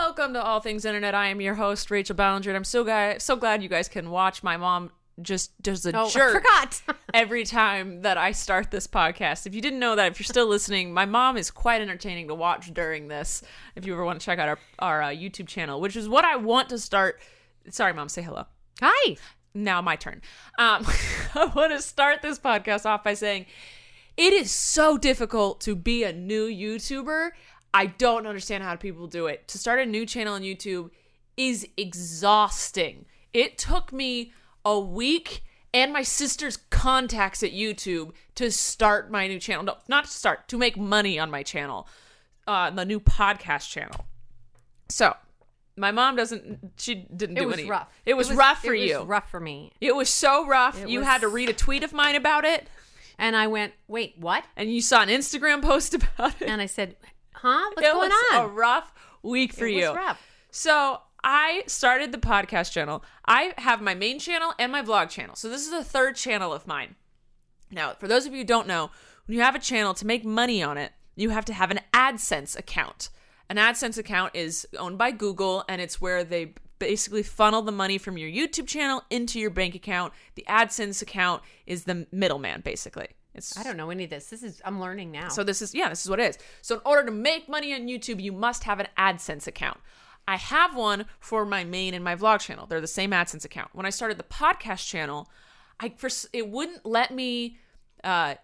Welcome to All Things Internet. I am your host, Rachel Ballinger, and I'm so guy so glad you guys can watch my mom just does a Oh, jerk forgot. every time that I start this podcast. If you didn't know that, if you're still listening, my mom is quite entertaining to watch during this. If you ever want to check out our our uh, YouTube channel, which is what I want to start. Sorry, mom, say hello. Hi. Now my turn. Um, I want to start this podcast off by saying it is so difficult to be a new YouTuber. I don't understand how people do it. To start a new channel on YouTube is exhausting. It took me a week and my sister's contacts at YouTube to start my new channel. No, not to start, to make money on my channel, uh, the new podcast channel. So, my mom doesn't, she didn't It do was any. rough. It was, rough for you. it you. Was rough for me. It was so rough. It you was- had to read a tweet of mine about it, And I went, wait, what? and you saw an Instagram post about it. And I said, huh? What's it going was on? a rough week for It you. was rough. So I started the podcast channel. I have my main channel and my vlog channel. So this is the third channel of mine. Now, for those of you who don't know, when you have a channel to make money on it, you have to have an AdSense account. An AdSense account is owned by Google and it's where they basically funnel the money from your YouTube channel into your bank account. The AdSense account is the middleman basically. It's I don't know any of this. This is I'm learning now. so this is yeah, this is what it is. So in order to make money on YouTube, you must have an AdSense account. I have one for my main and my vlog channel. They're the same AdSense account. When I started the podcast channel, I first it wouldn't let me uh,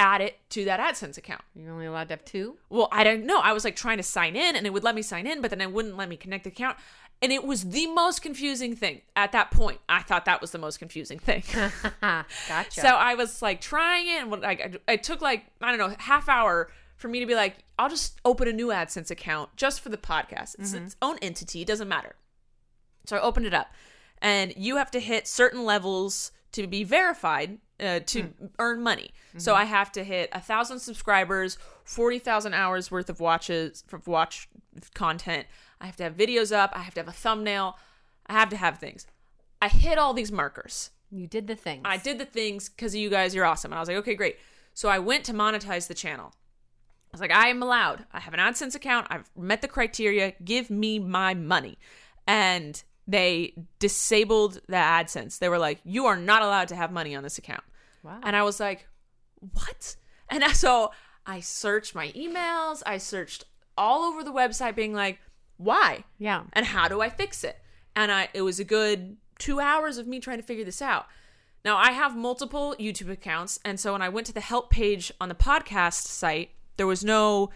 add it to that AdSense account. You're only allowed to have two? Well, I don't know. I was like trying to sign in and it would let me sign in, but then it wouldn't let me connect the account. And it was the most confusing thing at that point. I thought that was the most confusing thing. gotcha. So I was like trying it, and what- like I- it took like I don't know half hour for me to be like, I'll just open a new AdSense account just for the podcast. It's mm-hmm. its own entity, it doesn't matter. So I opened it up, and you have to hit certain levels to be verified uh, to hmm. earn money. So mm-hmm. I have to hit a thousand subscribers, forty thousand hours worth of watches for watch content. I have to have videos up. I have to have a thumbnail. I have to have things. I hit all these markers. you did the things. I did the things because of you guys. You're awesome. And I was like, okay, great. So I went to monetize the channel. I was like, I am allowed. I have an AdSense account. I've met the criteria. Give me my money. And they disabled the AdSense. They were like, you are not allowed to have money on this account. Wow. And I was like, what? And so I searched my emails. I searched all over the website, being like, why? Yeah. and how do I fix it? And I it was a good 2 hours of me trying to figure this out. Now, I have multiple YouTube accounts, and so when I went to the help page on the podcast site, there was no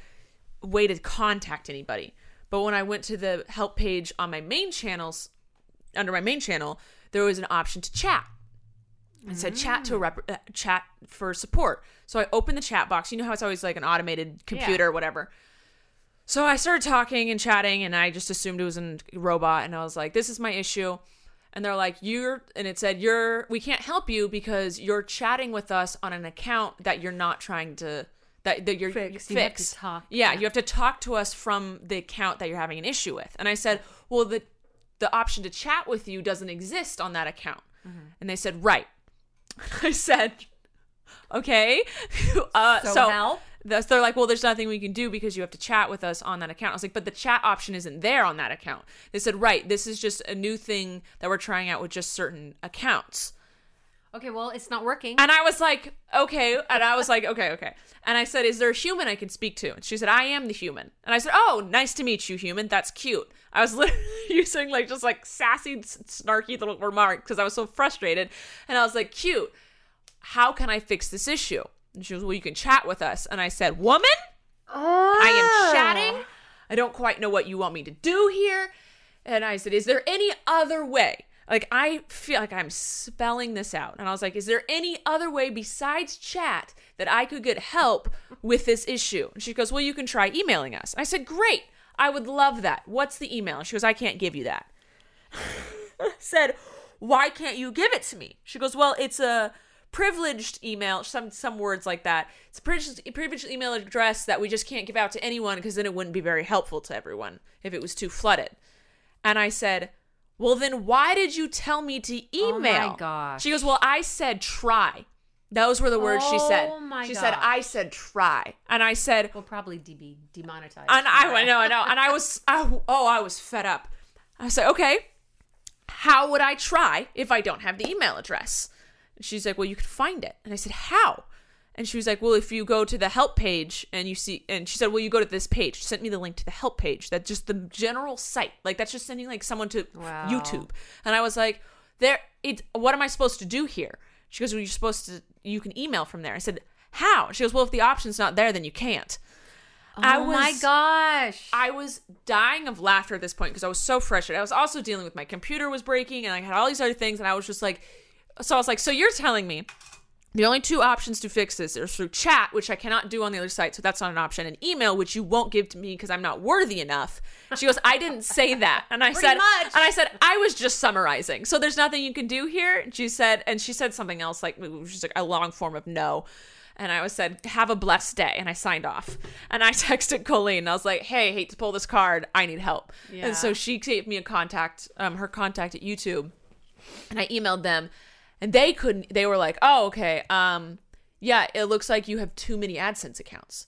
way to contact anybody. But when I went to the help page on my main channels, under my main channel, there was an option to chat. and said chat to a rep- uh, chat for support. So I opened the chat box. You know how it's always like an automated computer or whatever. So I started talking and chatting, and I just assumed it was a robot. And I was like, "This is my issue," and they're like, "You're," and it said, "You're. We can't help you because you're chatting with us on an account that you're not trying to." That, that you're Fix. fix. You have to talk. Yeah, Yeah. you have to talk to us from the account that you're having an issue with. And I said, "Well, the the option to chat with you doesn't exist on that account." Mm-hmm. And they said, "Right." I said, "Okay." uh, So so help? Thus, they're like, well, there's nothing we can do because you have to chat with us on that account. I was like, but the chat option isn't there on that account. They said, right, this is just a new thing that we're trying out with just certain accounts. Okay, well, it's not working. And I was like, okay. And I was like, okay, okay. And I said, is there a human I can speak to? And she said, I am the human. And I said, oh, nice to meet you, human. That's cute. I was literally using like just like sassy, snarky little remarks because I was so frustrated. And I was like, cute. How can I fix this issue? And she was, well, you can chat with us. And I said, woman, I am ah. chatting. I don't quite know what you want me to do here. And I said, Is there any other way? Like, I feel like I'm spelling this out. And I was like, Is there any other way besides chat that I could get help with this issue? And she goes, Well, you can try emailing us. I said, Great. I would love that. What's the email? And she goes, I can't give you that. I said, "Why can't you give it to me?" She goes, "Well, it's a privileged email, some some words like that. It's a privileged, privileged email address that we just can't give out to anyone because then it wouldn't be very helpful to everyone if it was too flooded." And I said, "Well, then why did you tell me to Oh my email?" gosh. She goes, "Well, I said try." Those were the words she said. Oh my she said, "I said try," and I said, We'll probably be demonetized. and I, for I that. know, I know. And I was, I, oh, I was fed up. I said, okay, how would I try if I don't have the email address? And she's like, well, you could find it. And I said, how? And she was like, well, if you go to the help page and you see, and she said, well, you go to this page. She sent me the link to the help page. That's just the general site. Like that's just sending like someone to Wow. YouTube. And I was like, there, it, what am I supposed to do here? She goes, well, you're supposed to, you can email from there. I said, how? She goes, well, if the option's not there, then you can't. I Oh my gosh. I was dying of laughter at this point because I was so frustrated. I was also dealing with my computer was breaking and I had all these other things and I was just like so I was like, so you're telling me the only two options to fix this are through chat, which I cannot do on the other site, so that's not an option, and email, which you won't give to me because I'm not worthy enough. She goes, I didn't say that. And I said much. and I said, I was just summarizing. So there's nothing you can do here. And she said, and she said something else like she's like a long form of no. And I was said, have a blessed day. And I signed off. And I texted Colleen. I was like, hey, hate to pull this card. I need help. Yeah. And so she gave me a contact, um, her contact at YouTube. And I emailed them. And they couldn't, they were like, oh, okay. Um, yeah, it looks like you have too many AdSense accounts.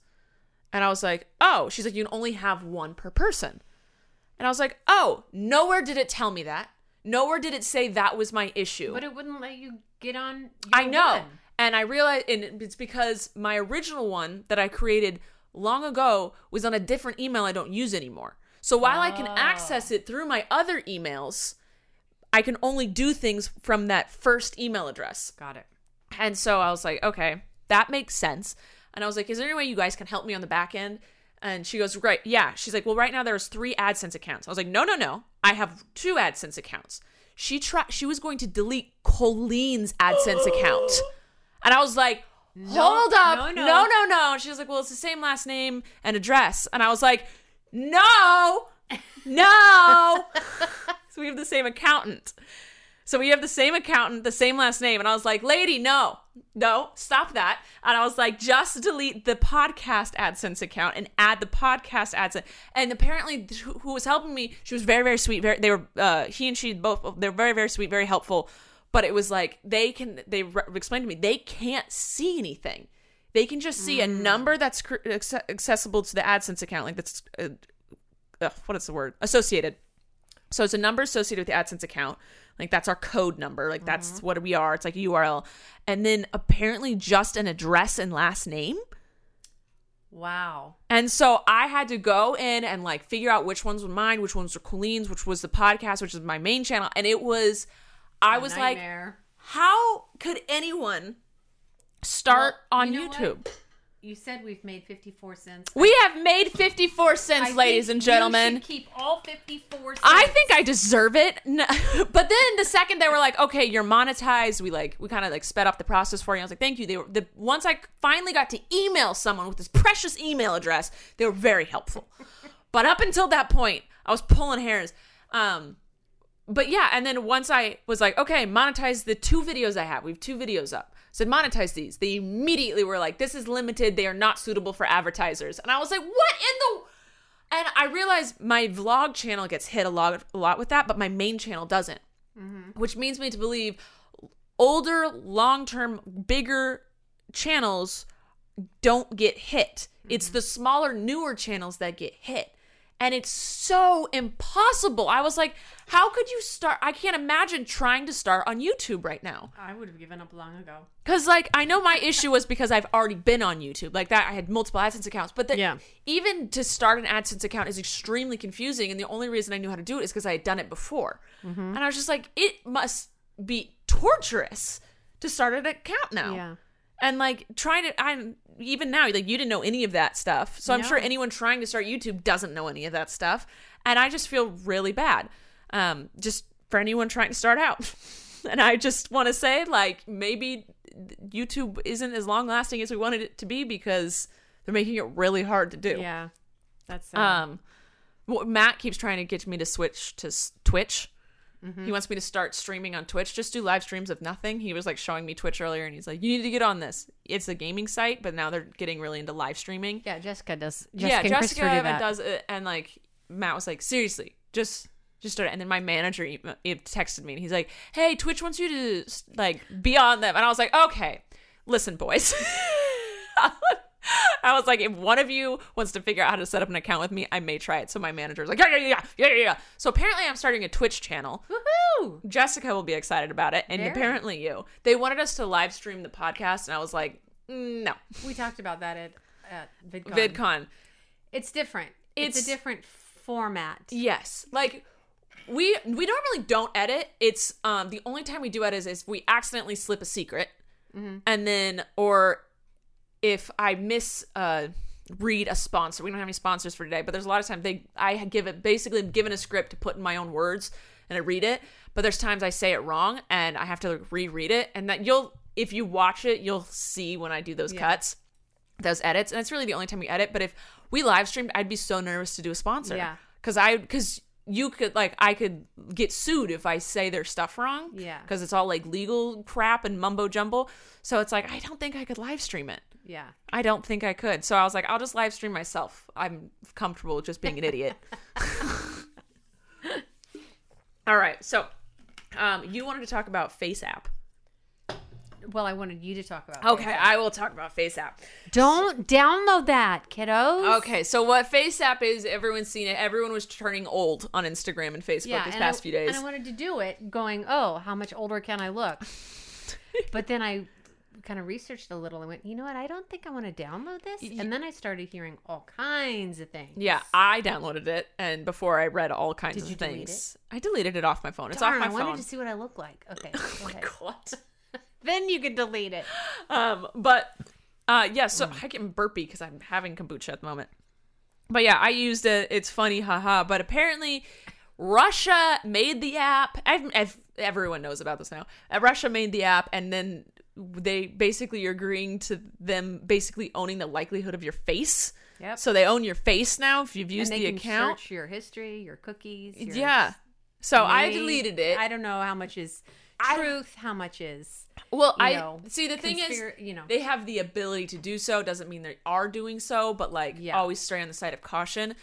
And I was like, oh, she's like, you can only have one per person. And I was like, oh, nowhere did it tell me that. Nowhere did it say that was my issue. but it wouldn't let you get on. Your I know. one. And I realized, and it's because my original one that I created long ago was on a different email I don't use anymore. So while I can access it through my other emails, I can only do things from that first email address. Got it. And so I was like, okay, that makes sense. And I was like, is there any way you guys can help me on the back end? And she goes, right, yeah. She's like, well, right now there's three AdSense accounts. I was like, no, no, no. I have two AdSense accounts. She tried. She was going to delete Colleen's AdSense account, and I was like, hold up, no, no. no, no, no. She was like, well, it's the same last name and address, and I was like, no, no. so we have the same accountant. So we have the same accountant, the same last name. And I was like, lady, no, no, stop that. And I was like, just delete the podcast AdSense account and add the podcast AdSense. And apparently, who was helping me, she was very, very sweet. Very, they were, uh, he and she both, they're very, very sweet, very helpful. But it was like, they can, they re- explained to me, they can't see anything. They can just see a number that's cr- accessible to the AdSense account, like that's, uh, uh, what is the word? Associated. So it's a number associated with the AdSense account. Like that's our code number. Like that's mm-hmm. what we are. It's like a URL. And then apparently just an address and last name. Wow. And so I had to go in and like figure out which ones were mine, which ones were Colleen's, which was the podcast, which is my main channel. And it was, I A was like, how could anyone start Well, on you know what? You said we've made 54 cents. We have made 54 I cents, think ladies and you gentlemen. keep all 54 cents. I think I deserve it. No- but then the second they were like, "Okay, you're monetized," we like we kind of like sped up the process for you. I was like, "Thank you." They were the once I finally got to email someone with this precious email address, they were very helpful. but up until that point, I was pulling hairs. Um but yeah, and then once I was like, "Okay, monetize the two videos I have. We have two videos up." Said monetize these. They immediately were like, "This is limited. They are not suitable for advertisers." And I was like, "What in the and I realized my vlog channel gets hit a lot, a lot with that, but my main channel doesn't, mm-hmm. which means me to believe older, long term, bigger channels don't get hit. It's mm-hmm. the smaller, newer channels that get hit. And it's so impossible. I was like, how could you start? I can't imagine trying to start on YouTube right now. I would have given up long ago. Cause like I know my issue was because I've already been on YouTube like that. I had multiple AdSense accounts, but the, Yeah. even to start an AdSense account is extremely confusing. And the only reason I knew how to do it is because I had done it before. Mm-hmm. And I was just like, it must be torturous to start an account now. Yeah. And like trying to, I'm even now like you didn't know any of that stuff, so I'm No. sure anyone trying to start YouTube doesn't know any of that stuff. And I just feel really bad, um, just for anyone trying to start out. and I just want to say, like, maybe YouTube isn't as long lasting as we wanted it to be because they're making it really hard to do. Yeah. That's sad. Um, Matt keeps trying to get me to switch to s- Twitch. Mm-hmm. He wants me to start streaming on Twitch. Just do live streams of nothing. He was like showing me Twitch earlier, and he's like, "You need to get on this. It's a gaming site, but now they're getting really into live streaming." yeah, Jessica does. yeah, Jessica and Jessica do does it, and like Matt was like, "Seriously, just." Just start it. And then my manager texted me and he's like, Hey, Twitch wants you to like be on them. And I was like, Okay, listen, boys. I was like, if one of you wants to figure out how to set up an account with me, I may try it. So my manager's like, yeah, yeah, yeah, yeah, yeah, yeah. So apparently I'm starting a Twitch channel. Woohoo! Jessica will be excited about it, and Very. apparently you. They wanted us to live stream the podcast, and I was like, no. We talked about that at, at VidCon. VidCon. It's different. It's, It's- a different format. Yes. Like we we normally don't edit. It's um the only time we do edit is, is we accidentally slip a secret. And then or if I miss uh read a sponsor. We don't have any sponsors for today, but there's a lot of times they I give it basically given a script to put in my own words and I read it, but there's times I say it wrong and I have to reread it and that you'll if you watch it, you'll see when I do those Yeah. cuts those edits and it's really the only time we edit but if we live streamed i'd be so nervous to do a sponsor Yeah. because i because you could like i could get sued if i say their stuff wrong Yeah. because it's all like legal crap and mumbo jumbo so it's like i don't think i could live stream it Yeah. i don't think i could so i was like i'll just live stream myself i'm comfortable just being an idiot all right so um you wanted to talk about FaceApp Well, I wanted you to talk about. okay FaceApp. i will talk about FaceApp Don't download that, kiddos. Okay, so what FaceApp is, everyone's seen it. Everyone was turning old on Instagram and Facebook Yeah, these and past I, few days. And I wanted to do it going, oh, how much older can I look? but then I kind of researched a little and went, you know what? I don't think I want to download this. And then I started hearing all kinds of things. yeah, I downloaded it, and before I read all kinds Did of you delete things, I deleted it off my phone. It's Darn, off my phone. I wanted phone. to see what I look like. Okay, go ahead. God. then you can delete it. Um, but uh, yeah, so I get burpy because I'm having kombucha at the moment. But yeah, I used it. It's funny, haha. But apparently, Russia made the app. I've, I've, everyone knows about this now. Russia made the app, and then they basically you're agreeing to them basically owning the likelihood of your face. Yep. So they own your face now if you've used they the can account. search your history, your cookies. Your Yeah. So I deleted it. I don't know how much is I- truth, how much is well, you I know, see. The thing is, you know. they have the ability to do so. Doesn't mean they are doing so, but like Yeah. always stay on the side of caution.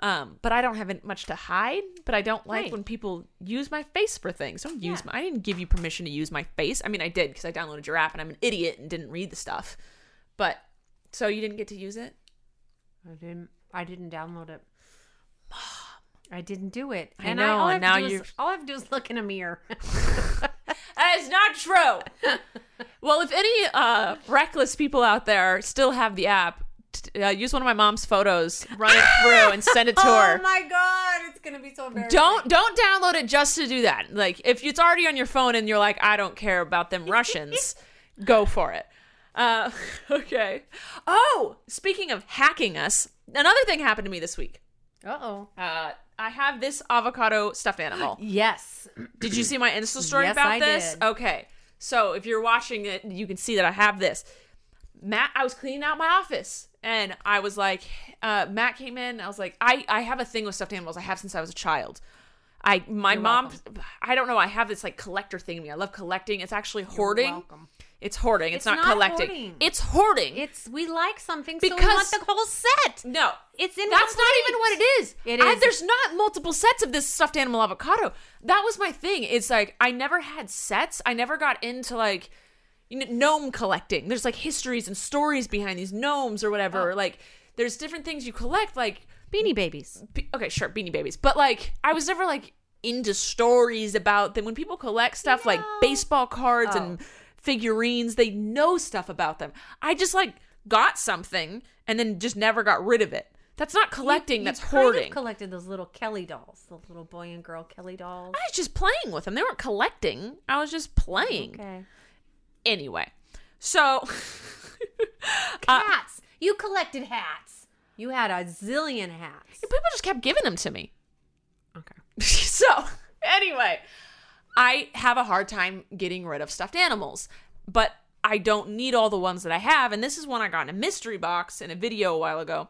Um, but I don't have much to hide. But I don't like Right. when people use my face for things. Don't use Yeah. my. I didn't give you permission to use my face. I mean, I did because I downloaded your app and I'm an idiot and didn't read the stuff. But so you didn't get to use it. I didn't. I didn't download it. I didn't do it. I and know, I, all I and have to now is, all I have to do is look in a mirror. That is not true. well, if any uh, reckless people out there still have the app, t- uh, use one of my mom's photos, run it through, and send it to her. Oh my god, it's gonna be so embarrassing. Don't don't download it just to do that. Like if it's already on your phone and you're like, I don't care about them Russians, go for it. Uh, okay. Oh, speaking of hacking us, another thing happened to me this week. Uh oh. Uh, I have this avocado stuffed animal. Yes. Did you see my Insta story Yes, about I this? did. Okay. So if you're watching it, you can see that I have this. Matt, I was cleaning out my office and I was like, uh, Matt came in. I was like, I, I have a thing with stuffed animals. I have since I was a child. I my You're mom, welcome. I don't know. I have this like collector thing in me. I love collecting. It's actually hoarding. It's hoarding. It's, It's not, not collecting. hoarding. It's hoarding. It's we like something, so we Because- want the whole set. no, It's in. that's not even what it is. It is. I- there's not multiple sets of this stuffed animal avocado. That was my thing. It's like I never had sets. I never got into like you know, gnome collecting. There's like histories and stories behind these gnomes or whatever. Oh. Like there's different things you collect. Like Beanie Babies. be- okay, sure, Beanie Babies, but like I was never like into stories about them. When people collect stuff like baseball cards Oh. and figurines, they know stuff about them. I just like got something and then just never got rid of it. That's not collecting. You- that's you kind of hoarding. collected those little Kelly dolls, the little boy and girl Kelly dolls. I was just playing with them. They weren't collecting. I was just playing. Okay. Anyway, so uh, Hats. you collected hats. You had a zillion hats. people just kept giving them to me. Okay. so anyway, I have a hard time getting rid of stuffed animals, but I don't need all the ones that I have. And this is one I got in a mystery box in a video a while ago.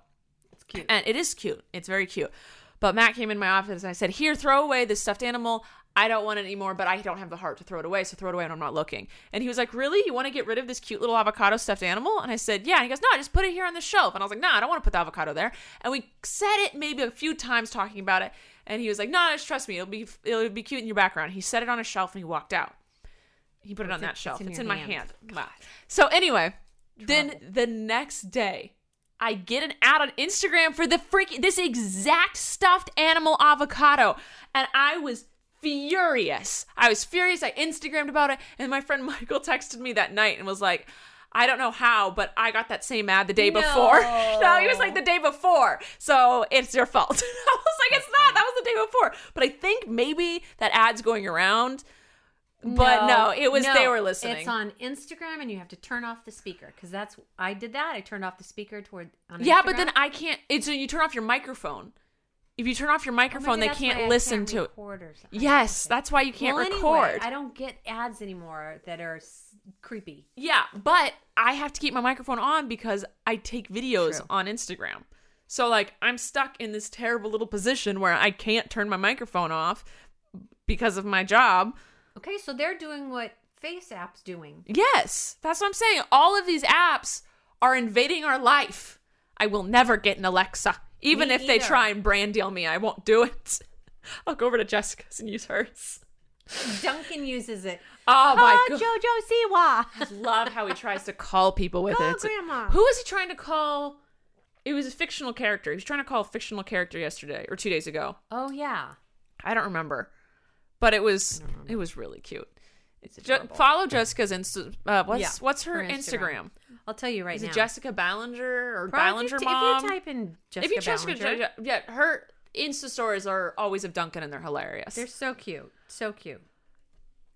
It's cute. And it is cute. It's very cute. But Matt came in my office and I said, Here, throw away this stuffed animal. I don't want it anymore, but I don't have the heart to throw it away. So throw it away and I'm not looking. And he was like, Really? You want to get rid of this cute little avocado stuffed animal? And I said, Yeah. And he goes, No, just put it here on the shelf. And I was like, Nah, I don't want to put the avocado there. And we said it maybe a few times talking about it. And he was like, No, just trust me. It'll be it'll be cute in your background. He set it on a shelf and he walked out. He put it on in- that it's shelf. in It's in my hand. hand. So anyway, then the next day, I get an ad on Instagram for the freaking this exact stuffed animal avocado, and I was furious. I was furious. I Instagrammed about it, and my friend Michael texted me that night and was like. I don't know how, but I got that same ad the day before. no, he was like the day before. So it's your fault. I was like, it's not. That was the day before. But I think maybe that ad's going around. But no, it was they were listening. It's on Instagram, and you have to turn off the speaker because that's I did that. I turned off the speaker toward. On Yeah, but then I can't. It's when you turn off your microphone. If you turn off your Oh, microphone, maybe they can't listen can't to it. something. Yes, that's why you can't well, record. Anyway, I don't get ads anymore that are s- creepy. yeah, but I have to keep my microphone on because I take videos True. on Instagram. So like I'm stuck in this terrible little position where I can't turn my microphone off because of my job. Okay, so they're doing what FaceApp's doing. Yes, that's what I'm saying. All of these apps are invading our life. I will never get an Alexa. Even Me if they try and brand deal me, I won't do it. I'll go over to Jessica's and use hers. Duncan uses it. Oh my god. Jojo Siwa. Love how he tries to call people with Call it. It's Grandma. who was he trying to call? It was a fictional character. He was trying to call a fictional character yesterday or two days ago. Oh yeah. I don't remember, but it was it was really cute. Je- follow Jessica's Insta. Uh, what's Yeah, what's her, her Instagram? Instagram. I'll tell you right Is now. Is it Jessica Ballinger or Probably Ballinger if Mom? If you type in Jessica if you Jessica, Ballinger, yeah, her Insta stories are always of Duncan and they're hilarious. they're so cute, so cute.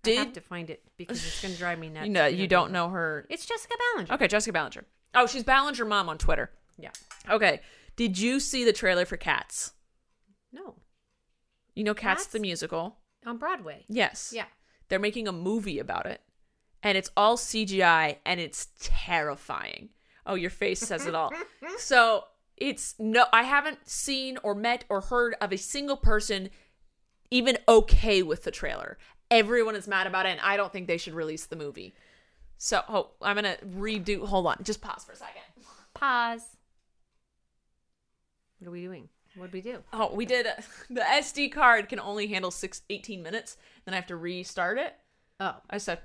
I Did have to find it because it's gonna drive me nuts. you know you do don't know her? It's Jessica Ballinger. Okay, Jessica Ballinger. Oh, she's Ballinger Mom on Twitter. Yeah. Okay, did you see the trailer for Cats? No. You know Cats, Cats? the musical. On Broadway. Yes. Yeah. They're making a movie about it, and it's all CGI, and it's terrifying. Oh, your face says it all. so it's no, I haven't seen or met or heard of a single person even okay with the trailer. Everyone is mad about it, and I don't think they should release the movie. So, oh, I'm gonna redo. Hold on, just pause for a second. Pause. What are we doing? What did we do? Oh, we did. Uh, the SD card can only handle six, 18 minutes. Then I have to restart it. Oh, I said,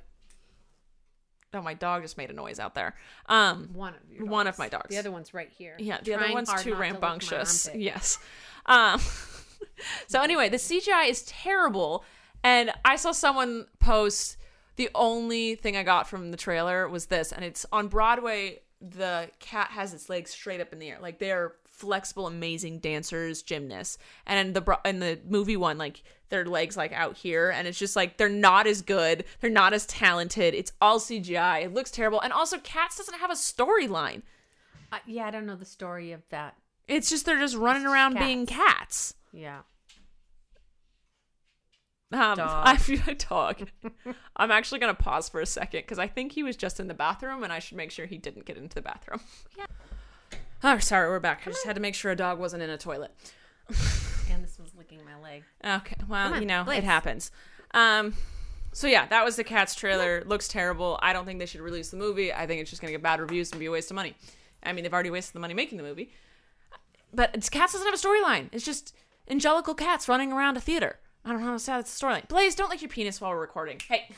"Oh, my dog just made a noise out there." Um, one of your One of my dogs. The other one's right here. yeah, the other one's too not to rambunctious. Yes. Um, so anyway, the CGI is terrible, and I saw someone post. The only thing I got from the trailer was this, and it's on Broadway. the cat has its legs straight up in the air. Like they're flexible, amazing dancers, gymnasts. And in the bro- in the movie one, like their legs like out here, and it's just like they're not as good. They're not as talented. It's all CGI. It looks terrible. And also, Cats doesn't have a storyline. Uh, yeah, I don't know the story of that. It's just they're just running just around being cats. Yeah. Um, Dog. I feel a dog. I'm actually gonna pause for a second because I think he was just in the bathroom, and I should make sure he didn't get into the bathroom. Yeah. Oh, sorry, we're back. I just had to make sure a dog wasn't in a toilet. And this was licking my leg. Okay, well, on, you know, Blaze. it happens. Um, so yeah, that was the Cats trailer. Looks terrible. I don't think they should release the movie. I think it's just gonna get bad reviews and be a waste of money. I mean, they've already wasted the money making the movie. But it's, Cats doesn't have a storyline. It's just angelical cats running around a theater. I don't know how to say that's the storyline. Blaze, don't lick your penis while we're recording. Hey.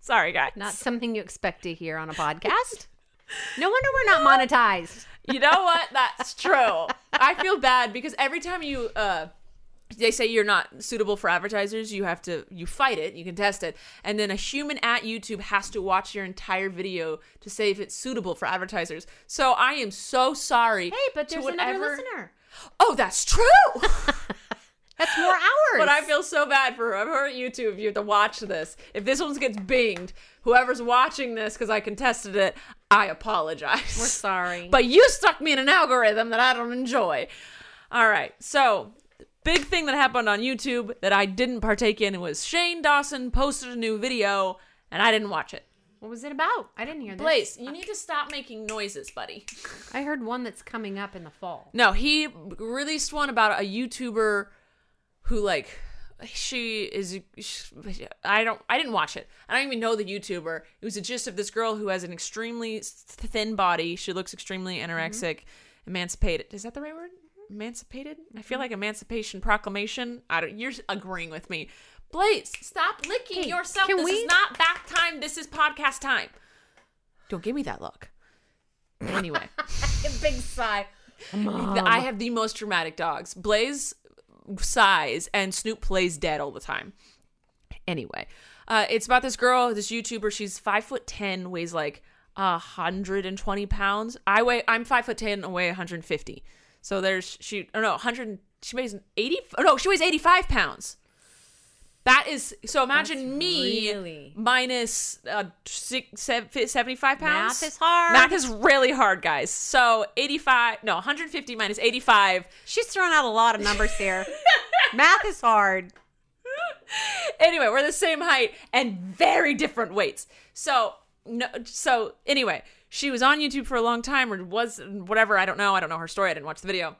Sorry, guys. Not something you expect to hear on a podcast. no wonder we're not monetized. You know what? That's true. I feel bad because every time you uh they say you're not suitable for advertisers, you have to you fight it, you can test it, and then a human at YouTube has to watch your entire video to say if it's suitable for advertisers. So I am so sorry. Hey, but to there's another listener. Oh, that's true. That's more hours. but I feel so bad for whoever at YouTube if you have to watch this. If this one gets binged, whoever's watching this because I contested it, I apologize. we're sorry. But you stuck me in an algorithm that I don't enjoy. All right. So, big thing that happened on YouTube that I didn't partake in was Shane Dawson posted a new video and I didn't watch it. what was it about? I didn't hear this. Blaze, you need to stop making noises, buddy. I heard one that's coming up in the fall. No, he released one about a YouTuber who like she is she, I don't I didn't watch it. I don't even know the YouTuber. It was a gist of this girl who has an extremely thin body. She looks extremely anorexic, mm-hmm. emancipated. Is that the right word? Mm-hmm. Emancipated? I feel mm-hmm. like Emancipation Proclamation. I don't you're agreeing with me. Blaze, stop licking Hey, yourself. This we- is not back time. This is podcast time. Don't give me that look. Anyway. big sigh. I have the most dramatic dogs. Blaze sighs and Snoop plays dead all the time. Anyway, uh, it's about this girl, this YouTuber. She's five foot ten, weighs like hundred and twenty pounds. I weigh. I'm five foot ten and weigh 150. So there's she. Oh no, 100. She weighs 80. Oh no, she weighs 85 pounds. That is so. Imagine That's me really- minus uh, six, sev- 75 pounds. Math is hard. Math is really hard, guys. So 85, no, 150 minus 85. She's throwing out a lot of numbers here. Math is hard. Anyway, we're the same height and very different weights. So no, so anyway, she was on YouTube for a long time, or was whatever. I don't know. I don't know her story. I didn't watch the video.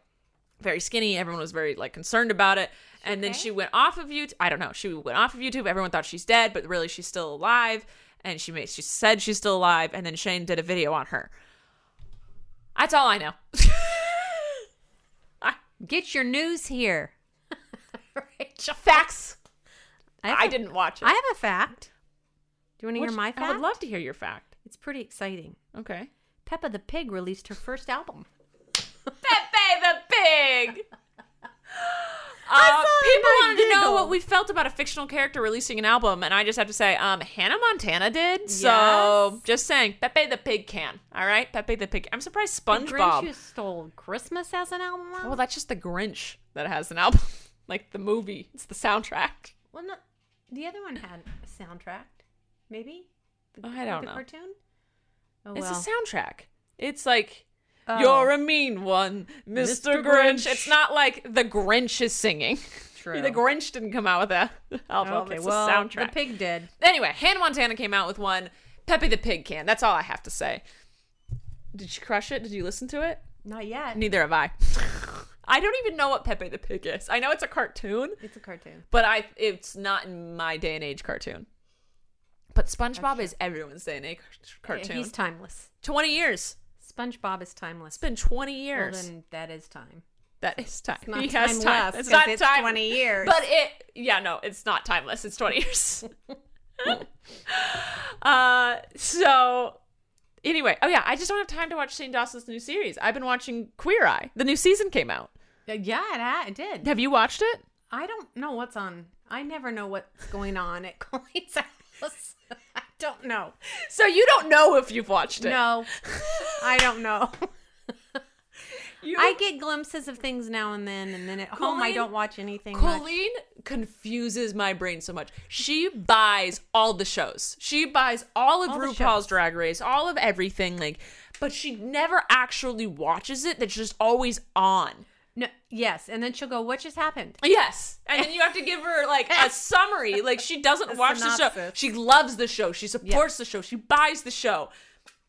Very skinny. Everyone was very like concerned about it. And then she went off of YouTube. I don't know. She went off of YouTube. Everyone thought she's dead, but really she's still alive. And she made she said she's still alive. And then Shane did a video on her. That's all I know. I, Get your news here. facts. have I a- didn't watch it. I have a fact. Do you want to hear my fact? I would love to hear your fact. It's pretty exciting. Okay. Peppa the Pig released her first album. Pepe the Pig. Uh, people wanted to know what we felt about a fictional character releasing an album, and I just have to say, um, Hannah Montana did. So Yes. just saying, Pepe the Pig can. All right, Pepe the Pig. I'm surprised The Grinch SpongeBob. Who Stole Christmas as an album. Well, that's just the Grinch that has an album, like the movie. It's the soundtrack. well, no, the other one had a soundtrack. Maybe. The, I don't the know. Cartoon. Oh It's well. a soundtrack. It's like. Oh. You're a mean one, Mr. Mr. Grinch. Grinch. It's not like the Grinch is singing. True. The Grinch didn't come out with that album. Okay, it's well, a soundtrack. the pig did. Anyway, Hannah Montana came out with one. Pepe the Pig can. That's all I have to say. Did she crush it? Did you listen to it? Not yet. Neither have I. I don't even know what Pepe the Pig is. I know it's a cartoon, It's a cartoon. but I it's not in my day and age cartoon. But SpongeBob is everyone's day and age cartoon. He's timeless. 20 years. SpongeBob is timeless. It's been 20 Well, years. then that is time. that is time. It's not He has timeless. It's not it's time. 20 years. But it, yeah, no, it's not timeless. It's 20 years. uh, so anyway, oh yeah, I just don't have time to watch Shane Dawson's new series. I've been watching Queer Eye. The new season came out. Uh, yeah, it, it did. Have you watched it? I don't know what's on. I never know what's going on at Colleen's house. Don't know. So you don't know if you've watched it. No, I don't know. You- I get glimpses of things now and then, and then at home I don't watch anything. much. Colleen confuses my brain so much. She buys all the shows. She buys all of All RuPaul's. Drag Race, all of everything. Like, but she never actually watches it. That's just always on. No, yes, and then she'll go, "What just happened?" Yes, and then you have to give her like a summary. Like she doesn't watch the show. She loves the show. She supports the show. She buys the show,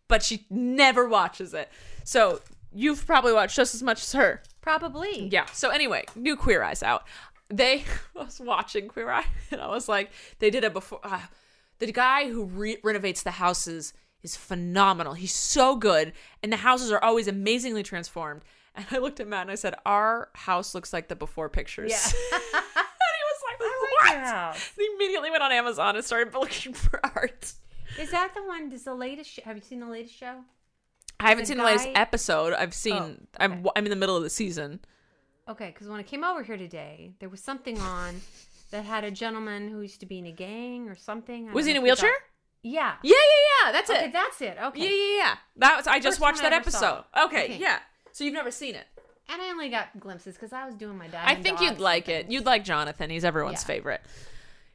but she never watches it. So you've probably watched just as much as her. Probably. Yeah. So anyway, new Queer Eyes out. They I was watching Queer Eye, and I was like, they did it before. Uh, the guy who re- renovates the houses is phenomenal. He's so good, and the houses are always amazingly transformed. And I looked at Matt and I said, "Our house looks like the before pictures." Yeah. and he was like, "What?" He immediately went on Amazon and started looking for art. Is that the one? Does the latest? Sh- have you seen the latest show? I haven't seen the latest episode. I've seen. Oh, I'm. I'm in the middle of the season. Okay, because when I came over here today, there was something on that had a gentleman who used to be in a gang or something. I Was he in a wheelchair? got- Yeah. Yeah, yeah, yeah. That's Okay, it. that's it. Okay. Yeah, yeah, yeah. That was I just First watched that episode. Okay, Okay. yeah. So you've never seen it. And I only got glimpses because I was doing my dad. I think you'd like it. You'd like Jonathan. He's everyone's Yeah. favorite.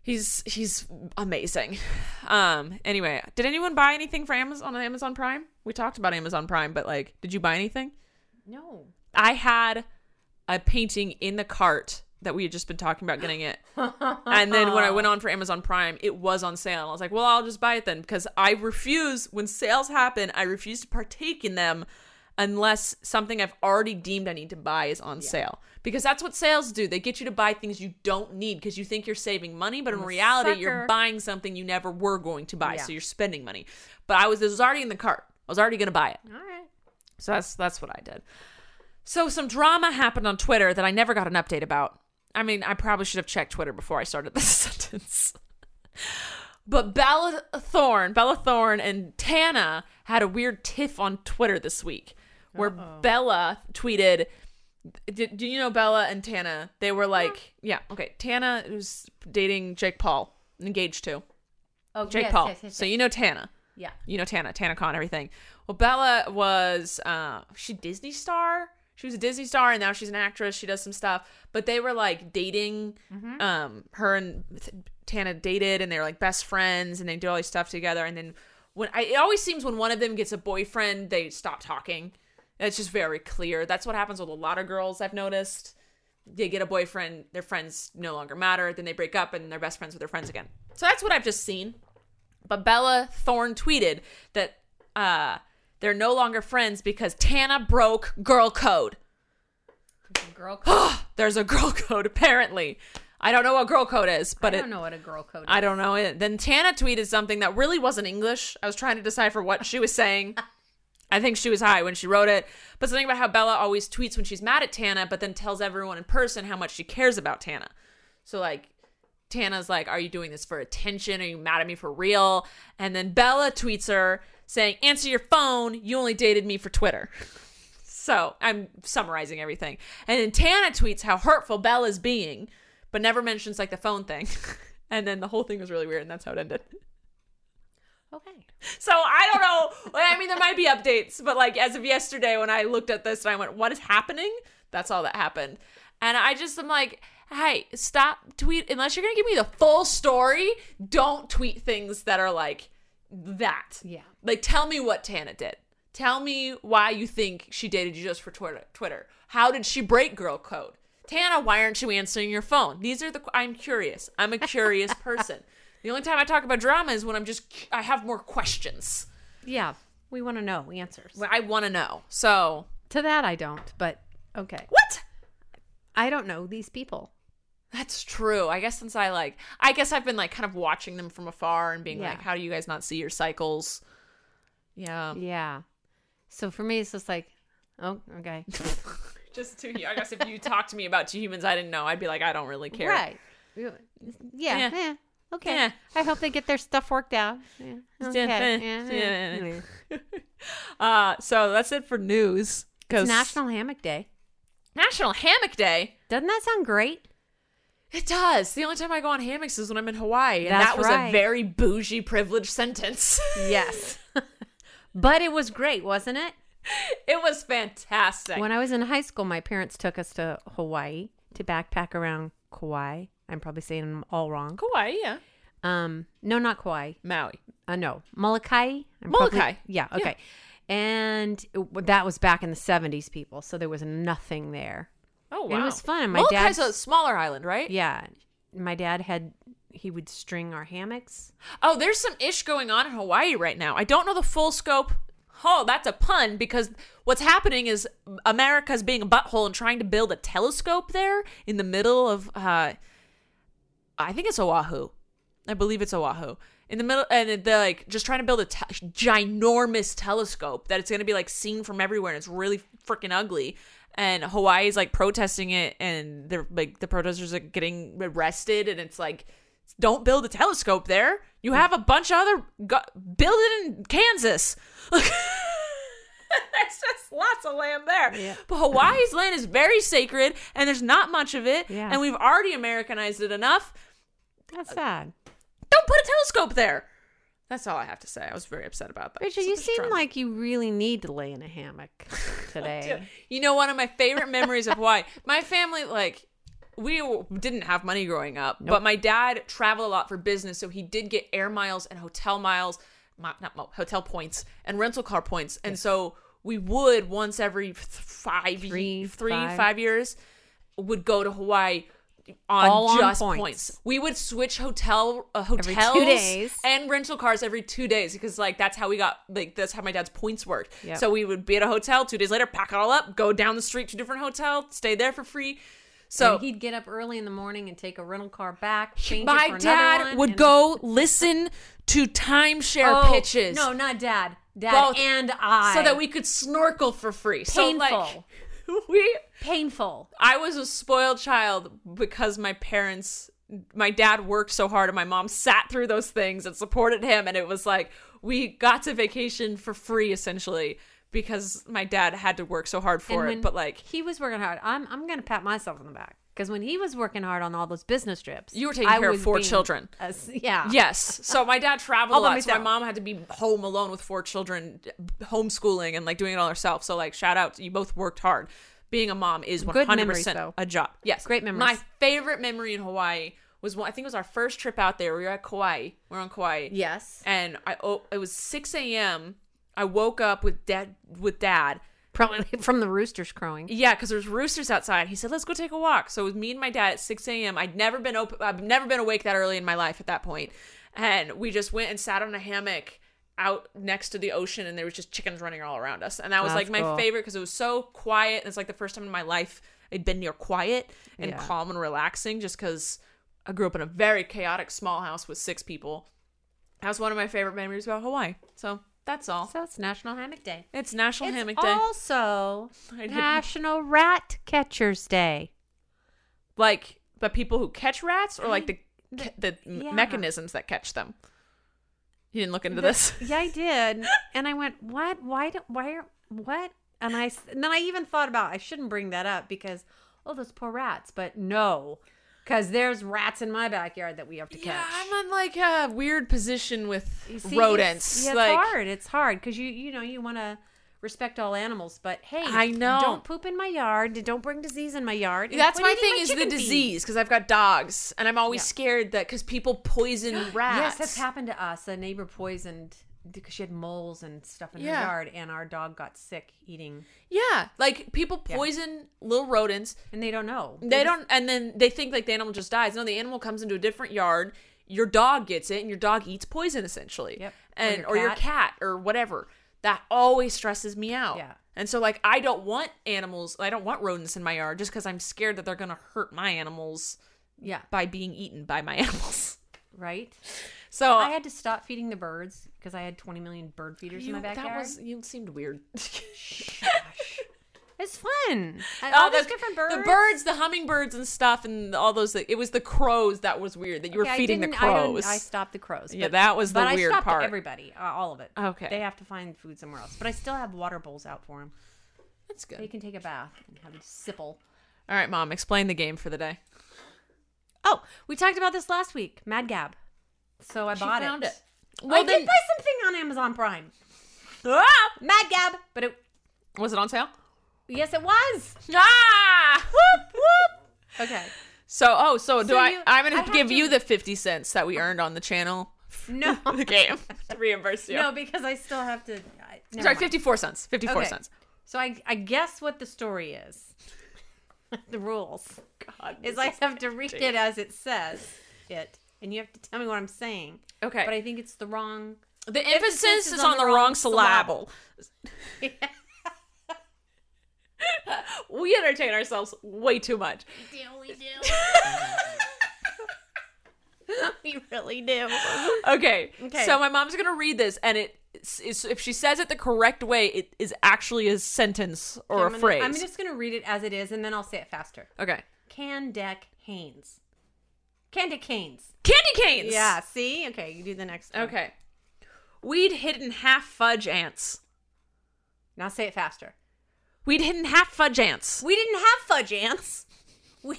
He's he's amazing. Um anyway, did anyone buy anything for Amazon on Amazon Prime? We talked about Amazon Prime, but like did you buy anything? No. I had a painting in the cart that we had just been talking about getting it. and then when I went on for Amazon Prime, it was on sale. I was like, well, I'll just buy it then because I refuse, when sales happen, I refuse to partake in them unless something I've already deemed I need to buy is on sale. Because that's what sales do. They get you to buy things you don't need because you think you're saving money, but in I'm a reality, you're buying something you never were going to buy. Yeah. So you're spending money. But I was, this was already in the cart. I was already going to buy it. All right. So that's that's what I did. So some drama happened on Twitter that I never got an update about. I mean, I probably should have checked Twitter before I started this sentence. But Bella Thorne, Bella Thorne and Tana had a weird tiff on Twitter this week where Bella tweeted did, do you know Bella and Tana? They were like, yeah, okay. Tana was dating Jake Paul, engaged to Oh, Jake yes, Paul. yes, yes, so you know Tana Yeah. you know Tana, TanaCon, everything. Well, Bella was uh she Disney star. She was a Disney star, and now she's an actress. She does some stuff, but they were like dating. Mm-hmm. Um, her and Tana dated, and they're like best friends, and they do all this stuff together. And then when I, it always seems when one of them gets a boyfriend, they stop talking. It's just very clear. That's what happens with a lot of girls. I've noticed. They get a boyfriend, their friends no longer matter. Then they break up, and they're best friends with their friends again. So that's what I've just seen. But Bella Thorne tweeted that uh, they're no longer friends because Tana broke girl code. Girl code. There's a girl code apparently. I don't know what girl code is, but I don't know what a girl code is. I don't know it. Then Tana tweeted something that really wasn't English. I was trying to decipher what she was saying. I think she was high when she wrote it, but something about how Bella always tweets when she's mad at Tana, but then tells everyone in person how much she cares about Tana. So like Tana's like, "Are you doing this for attention? Are you mad at me for real?" And then Bella tweets her saying, "Answer your phone. You only dated me for Twitter." So I'm summarizing everything. And then Tana tweets how hurtful Bella's being, but never mentions like the phone thing. and then the whole thing was really weird, and that's how it ended. Okay. So I don't know. I mean, there might be updates, but like as of yesterday, when I looked at this and I went, "What is happening?" That's all that happened. And I just am like, "Hey, stop tweet unless you're gonna give me the full story. Don't tweet things that are like that. Yeah. Like, tell me what Tana did. Tell me why you think she dated you just for Twitter. Twitter. How did she break girl code? Tana, why aren't you answering your phone? These are the. I'm curious. I'm a curious person. The only time I talk about drama is when I'm just. I have more questions. Yeah. We want to know the answers. Well, I want to know. So To that, I don't. But okay. what? I don't know these people. That's true. I guess since I like, I guess I've been like kind of watching them from afar and being Yeah. like, how do you guys not see your cycles? Yeah. Yeah. So for me, it's just like, oh, okay. Just two. I guess if you talked to me about two humans I didn't know, I'd be like, I don't really care. Right. Yeah. Yeah. Yeah. Okay. Yeah. I hope they get their stuff worked out. Yeah. Okay. Yeah. Uh, so that's it for news. It's National Hammock Day. National Hammock Day. Doesn't that sound great? It does. The only time I go on hammocks is when I'm in Hawaii, and That's that was right. a very bougie, privileged sentence. Yes. but it was great, wasn't it? it was fantastic. When I was in high school, my parents took us to Hawaii to backpack around Kauai. I'm probably saying them all wrong. Kauai, yeah. Um, no, not Kauai. Maui. Uh, no, Molokai. I'm Molokai. yeah. Yeah. Okay. And it- that was back in the 70s, people. So there was nothing there. Oh And wow, it was fun. My Molokai is dad's- a smaller island, right? Yeah. My dad had, he would string our hammocks. Oh, there's some ish going on in Hawaii right now. I don't know the full scope. Oh, that's a pun because what's happening is America's being a butthole and trying to build a telescope there in the middle of uh I think it's Oahu. I believe it's Oahu. In the middle and they're like just trying to build a te- ginormous telescope that it's going to be like seen from everywhere and it's really freaking ugly. And Hawaii's like protesting it and they're like the protesters are getting arrested and it's like don't build a telescope there. You have a bunch of other go- build it in Kansas. There's just lots of land there. Yeah. But Hawaii's land is very sacred and there's not much of it. Yeah. And we've already Americanized it enough. That's sad. Don't put a telescope there. That's all I have to say. I was very upset about that. Rachel, So you seem like you really need to lay in a hammock today. You know, one of my favorite memories of Hawaii. My family, like, we didn't have money growing up, but my dad traveled a lot for business, so he did get air miles and hotel miles, not hotel points and rental car points, and so we would once every five, Three, three, five. five years, would go to Hawaii. On All on just points. points. we would switch hotel uh, Every two hotels days. and rental cars every two days because like that's how we got like that's how my dad's points worked. Yep. So we would be at a hotel two days later, pack it all up, go down the street to a different hotel, stay there for free. So and he'd get up early in the morning and take a rental car back. My dad would and- go listen to timeshare Oh, pitches. No, not dad. Dad Both. and I. so that we could snorkel for free. So like Painful. we painful. I was a spoiled child because my parents, my dad worked so hard and my mom sat through those things and supported him. And it was like we got to vacation for free essentially because my dad had to work so hard for it. But like he was working hard. I'm I'm gonna pat myself on the back because when he was working hard on all those business trips, You were taking I care of four being children. yeah. Yes. So my dad traveled a lot. So my mom had to be home alone with four children, homeschooling and like doing it all herself. So like shout out, you both worked hard. Being a mom is one Good hundred memories, percent a job. Yes, Great memories. My favorite memory in Hawaii was one. I think it was our first trip out there. We were at Kauai. We're on Kauai. Yes. And I oh, it was six a.m. I woke up with dad with dad. Probably from the roosters crowing. Yeah, because there's roosters outside. He said, "Let's go take a walk." So it was me and my dad at 6 a.m. I'd never been open. I've never been awake that early in my life at that point, and we just went and sat on a hammock out next to the ocean, and there was just chickens running all around us, and that was That's like my cool. favorite because it was so quiet. And it's like the first time in my life I'd been near quiet and Yeah. calm and relaxing, just because I grew up in a very chaotic small house with six people. That was one of my favorite memories about Hawaii. So that's all. So it's National Hammock Day. It's National It's Hammock Day. also National Rat Catchers Day. like but people who catch rats or like the the- the yeah. mechanisms that catch them you didn't look into this Yeah, I did, and I went, "What? Why? Do, why? Are, what?" And I and then I even thought about I shouldn't bring that up because oh, those poor rats. But no, because there's rats in my backyard that we have to catch. yeah i'm in like a weird position with see, rodents It's, yeah, it's like hard. It's hard because you you know you want to respect all animals, but hey, I know. Don't poop in my yard. Don't bring disease in my yard. that's my thing is the disease because i've got dogs and i'm always Yeah. scared that because people poison rats Yes, that's happened to us. A neighbor poisoned because she had moles and stuff in Yeah. her yard, and our dog got sick eating, yeah like people Yeah. poison little rodents and they don't know. they just- don't and then they think like the animal just dies no the animal comes into a different yard your dog gets it and your dog eats poison essentially Yep. Or and your or your cat. cat or whatever that always stresses me out Yeah. and so like i don't want animals i don't want rodents in my yard just because i'm scared that they're gonna hurt my animals Yeah, by being eaten by my animals right. So I had to stop feeding the birds because I had 20 million bird feeders you, in my backyard. that was you seemed weird It's fun. Oh, all these the- different birds. the birds the hummingbirds and stuff and all those it was the crows that was weird that you Okay, were feeding the didn't- I crows I, stopped the crows. Yeah, that was the but weird I stopped part. Everybody, uh, all of it. Okay. They have to find food somewhere else. But I still have water bowls out for them. that's good They can take a bath and have a sipple. All right, mom, explain the game for the day. Oh, we talked about this last week. Mad Gab. So I She bought found it. it. I did buy something on Amazon Prime. Ah! Mad Gab, but it Was it on sale? yes, it was. Ah! Whoop, whoop. Okay. So, oh, so do So I? you- I'm gonna have give to- you the fifty cents that we earned on the channel. No. the game to reimburse you. No, because I still have to. I, Sorry, mind. fifty-four cents. Fifty-four Okay. cents. So I, I guess what the story is. the rules God, is I have to read it as it says it, and you have to tell me what I'm saying. Okay. But I think it's the wrong. the emphasis, is, on, the wrong syllable. we entertain ourselves way too much. we do. we really do. Okay. Okay. So my mom's gonna read this, and it is if she says it the correct way, it is actually a sentence or I'm a gonna- phrase. I'm just gonna read it as it is, and then I'll say it faster. okay. Candec Haynes. Candec canes. Candy canes. Yeah. See. Okay. You do the next. one. Okay. We'd hidden half fudge ants. Now say it faster. We'd hidden half fudge ants. We didn't have fudge ants. We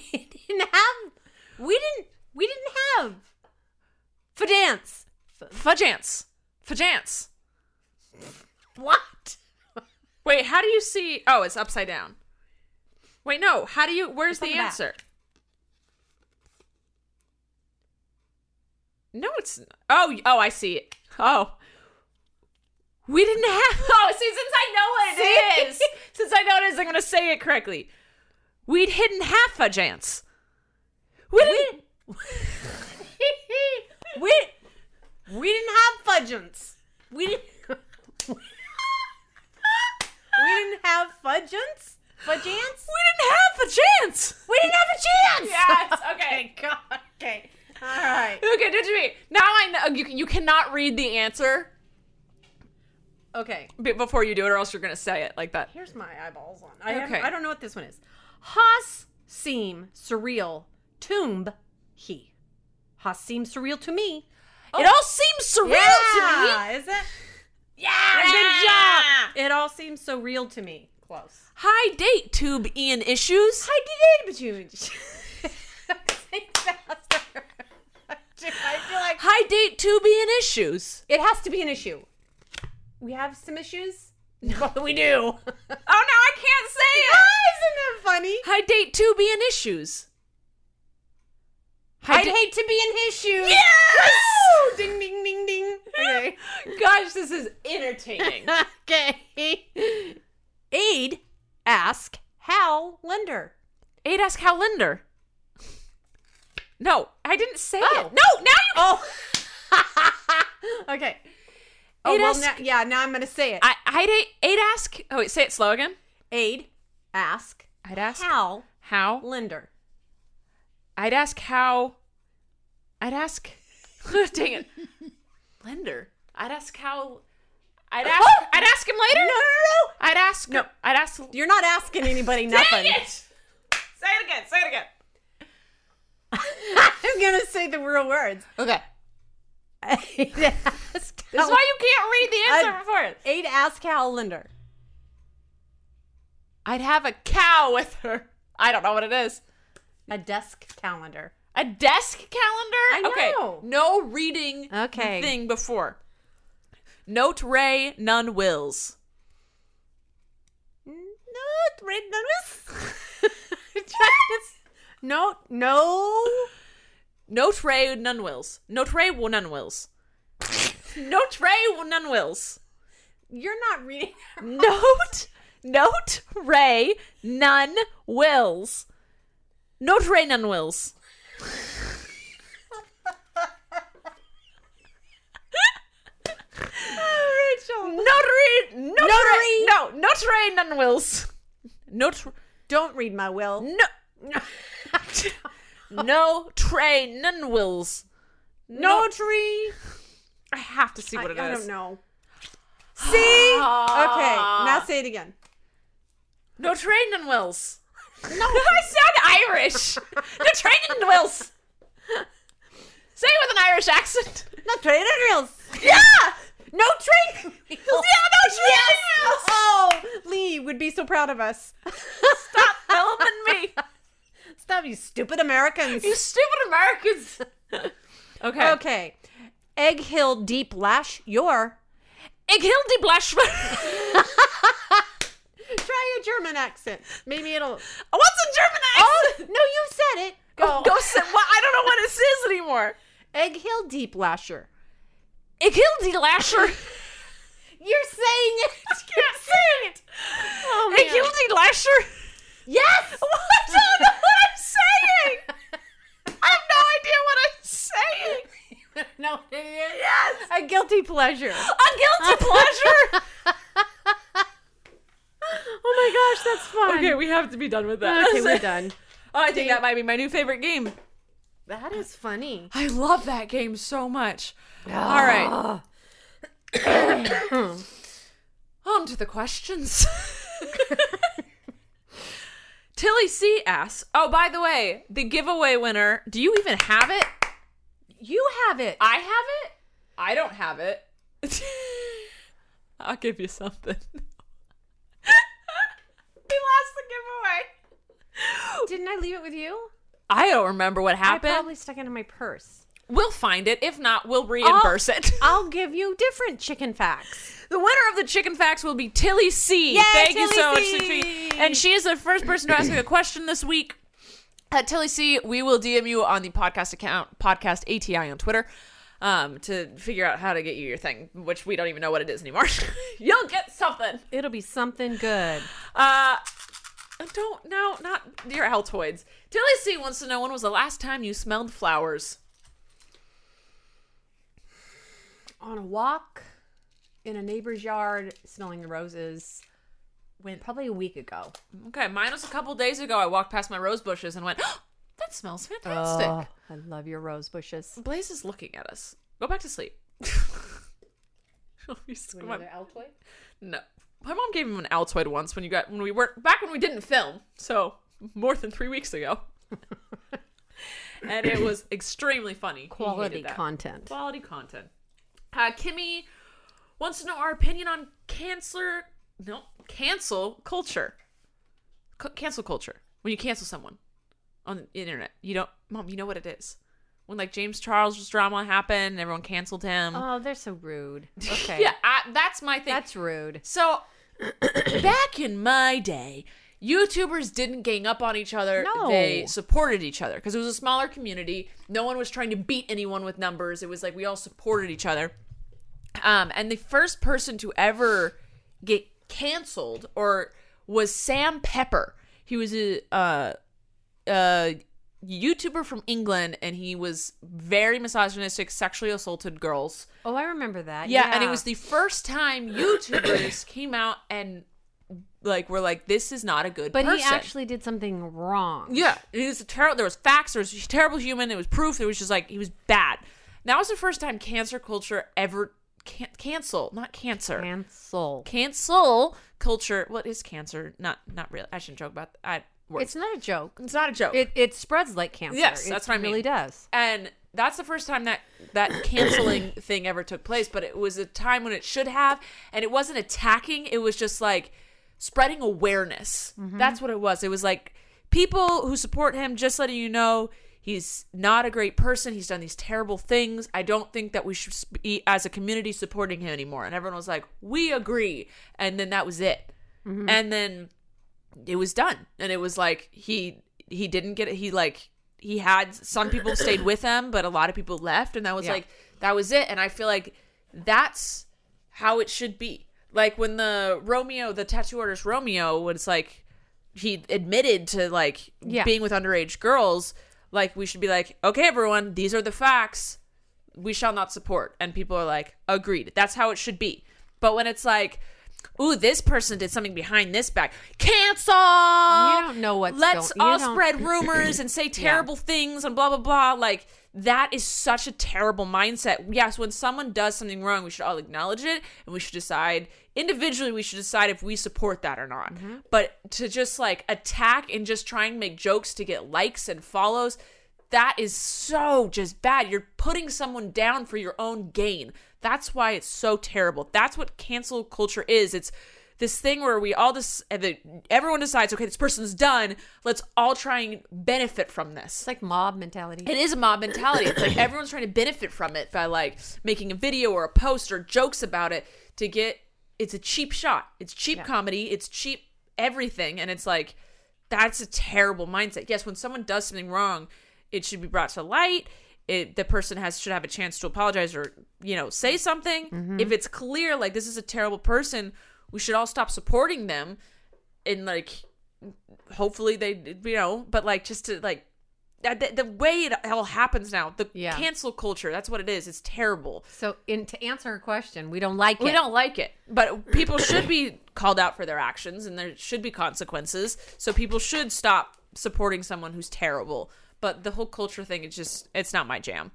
didn't have. We didn't. We didn't have. Fudge ants. Fudge ants. Fudge ants. What? Wait, how do you see? Oh, it's upside down. Wait, no. How do you? Where's It's on the answer? back. No, it's. Oh, oh, I see it. Oh, we didn't have. Oh, see, since I know what it is, since I know it is, I'm gonna say it correctly. We'd hidden half a chance. We didn't. we we didn't have fudgeants. We didn't. we didn't have fudgeants. Fudgeants. We didn't have a chance. We didn't have a chance. Yes. Okay. Thank God. Okay. All right. Okay, did you mean? Now I know you. You cannot read the answer Okay. before you do it, or else you're gonna say it like that. Here's my eyeballs on. I Okay. I don't know what this one is. Haas seem surreal. Tomb he. Haas seem surreal to me. It all seems surreal to me. Is it? Yeah. Good job. It all seems so real to me. Close. High date tube Ian issues. I did it, but you. Say faster. I feel like Hi, date tube Ian issues. it has to be an issue. We have some issues. But we do. Oh no, I can't say it. Ah, isn't that funny? High date tube Ian issues. Hi, I'd hate to be in his shoes. Yes! Woo! Ding ding ding ding. Okay. Gosh, this is entertaining. okay. Aid ask Hal Linder. Aid ask Hal Linder. No, I didn't say Oh. it. No, now you. Oh. okay. Oh Aid well, ask- now, yeah. Now I'm gonna say it. I, I'd a- Aid ask. Oh wait, say it slow again. Aid ask I'd ask Hal how. Linder. I'd ask how. I'd ask. Dang it, Linder. I'd ask how. I'd oh. ask. I'd ask him later. No, no, no, I'd ask. No. I'd ask. You're not asking anybody Dang nothing. it! Say it again. Say it again. I'm gonna say the real words. Okay. Ask This is why you can't read the answer before it. Eight ask Hal Linder. I'd have a cow with her. I don't know what it is. A desk calendar. A desk calendar? I Okay. No reading Okay. thing before. Note Ray, none wills. No, red No, no. Note Ray, none wills. Note Ray, none wills. Note Ray, none wills. You're not reading. Note, note Ray, none wills. Note Ray, none wills. Rachel. Notary, notary, Notary. no, notary, none wills. Not, Don't read my will. no, no tray, none wills. No tree. I have to see I, what it is. I don't know. See? Okay, now say it again. No tray, none wills. No, I sound Irish. No tray, none wills. Say it with an Irish accent. No train wheels. Yeah. No train. Yeah, no train Oh, Lee would be so proud of us. Stop filming me. Stop, you stupid Americans. You stupid Americans. okay. okay. Egg Hill Deep Lash Your. Ik Hilde Blashman. Try a German accent. Maybe it'll. Oh, what's a German Oh, accent? no, you said it. Oh, go. Go sit. Well, I don't know what it says anymore. Egg Hill Deep Lasher. Ik Hilde Lasher. You're saying it. You're saying it. Oh, Ik man. Hilde Lasher. Yes. I what saying. I have no idea what I'm saying. no, it is. Yes. A guilty pleasure. A guilty pleasure. Oh my gosh, that's fun. okay, we have to be done with that. Okay, we're done. Oh, I think that might be my new favorite game. That is funny. I love that game so much. Ah. All right. On to the questions. Tilly C asks, Oh, by the way, the giveaway winner, do you even have it? You have it. I have it? I don't have it. I'll give you something. we lost the giveaway. Didn't I leave it with you? I don't remember what I happened. probably stuck it in my purse. We'll find it. If not, we'll reimburse it. I'll give you different chicken facts. The winner of the chicken facts will be Tilly C. Yay, Thank you Tilly so much, Tilly And she is the first person to ask me a question this week. At Tilly C, we will DM you on the podcast account, podcast ATI on Twitter, um, to figure out how to get you your thing, which we don't even know what it is anymore. You'll get something. It'll be something good. Uh, don't, no, not your Altoids. Tilly C wants to know when was the last time you smelled flowers? On a walk in a neighbor's yard, smelling the roses. When? Probably a week ago. Okay, mine was a couple days ago. I walked past my rose bushes and went, oh, that smells fantastic. Oh, I love your rose bushes. Blaze is looking at us. Go back to sleep. My- no, my mom gave him an Altoid once when you got when we weren't back when we didn't film, so more than three weeks ago, and it was extremely funny. Quality content. Quality content. Uh, Kimmy wants to know our opinion on cancer. No, cancel culture. C- cancel culture. When you cancel someone on the internet, you don't. Mom, you know what it is. When like James Charles' drama happened, everyone canceled him. Oh, they're so rude. Okay. Yeah, I, that's my thing. That's rude. so back in my day, YouTubers didn't gang up on each other. No. They supported each other because it was a smaller community. No one was trying to beat anyone with numbers. It was like we all supported each other. Um, and the first person to ever get canceled or was Sam Pepper. He was a uh, uh, YouTuber from England, and he was very misogynistic, sexually assaulted girls. Oh, I remember that. Yeah, and it was the first time YouTubers came out and like were like, "This is not a good." But he actually did something wrong. yeah, he was a terrible. There was facts. There was a terrible human. it was proof. It was just like he was bad. That was the first time cancer culture ever can- cancel, not cancer, Cancel. cancel culture. What is cancer? Not not really. I shouldn't joke about that. I, words. It's not a joke. it's not a joke. It it spreads like cancer. Yes, It that's what I mean really does. and that's the first time that that canceling thing ever took place but it was a time when it should have and it wasn't attacking it was just like spreading awareness. Mm-hmm. That's what it was. It was like people who support him just letting you know he's not a great person. He's done these terrible things. I don't think that we should be as a community supporting him anymore. And everyone was like we agree. And then that was it. Mm-hmm. And then it was done. And it was like he he didn't get it. He like he had some people stayed with him but a lot of people left. And that was Yeah. like that was it. And i feel like that's how it should be like when the romeo the tattoo artist romeo was like he admitted to like Yeah. being with underage girls like we should be like okay everyone these are the facts. We shall not support. And people are like agreed. That's how it should be. But when it's like ooh this person did something behind this back cancel You don't know what's let's going- you all don't- spread rumors and say terrible things and blah blah blah like that is such a terrible mindset yes when someone does something wrong we should all acknowledge it and we should decide individually we should decide if we support that or not Mm-hmm. but to just like attack and just try and make jokes to get likes and follows that is so just bad. You're putting someone down for your own gain. That's why it's so terrible. That's what cancel culture is. It's this thing where we all just everyone decides, okay, this person's done. Let's all try and benefit from this. It's like mob mentality. It is a mob mentality. It's like everyone's trying to benefit from it by like making a video or a post or jokes about it to get. It's a cheap shot. It's cheap Yeah. comedy. It's cheap everything, and it's like that's a terrible mindset. Yes, when someone does something wrong, it should be brought to light. It, the person has should have a chance to apologize or you know say something. Mm-hmm. If it's clear like this is a terrible person, we should all stop supporting them, and like hopefully they you know but like just to like the, the way it all happens now the Yeah. cancel culture that's what it is it's terrible So, in to answer her question, we don't like it. we don't like it but people should be called out for their actions and there should be consequences so people should stop supporting someone who's terrible but the whole culture thing it's just it's not my jam.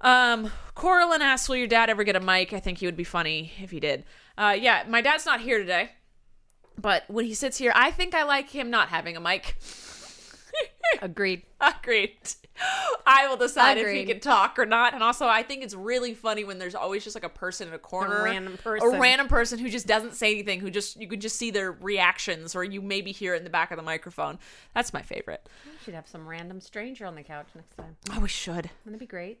Um Coralyn asks will your dad ever get a mic? I think he would be funny if he did. Uh yeah my dad's not here today but when he sits here i think i like him not having a mic Agreed. Agreed. I will decide if Agreed. he can talk or not. And also, I think it's really funny when there's always just like a person in a corner, random person. a random person who just doesn't say anything, who just you can just see their reactions, or you maybe hear it in the back of the microphone. That's my favorite. We should have some random stranger on the couch next time. Oh, we should Wouldn't it be great?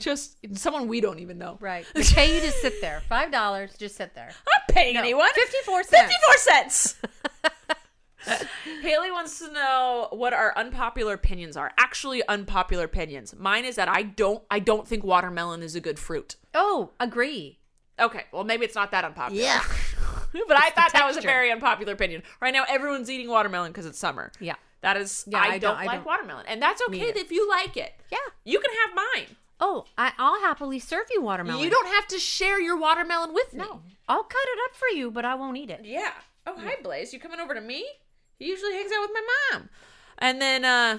just someone we don't even know. Right. They pay you to sit there. Five dollars. Just sit there. I'm not paying anyone. 54 cents. 54 cents. Haley wants to know what our unpopular opinions are. Actually, unpopular opinions. Mine is that I don't I don't think watermelon is a good fruit. Oh, agree. Okay, well maybe it's not that unpopular. Yeah. but I thought that was a very unpopular opinion. Right now, everyone's eating watermelon because it's summer. Yeah. That is, Yeah, I, I don't, don't- I like don't- watermelon, and that's okay if you like it. Yeah. you can have mine. Oh, I, I'll happily serve you watermelon. You don't have to share your watermelon with me. No. I'll cut it up for you, but I won't eat it. Yeah. Oh, hi, Blaze. You coming over to me? He usually hangs out with my mom. And then, uh,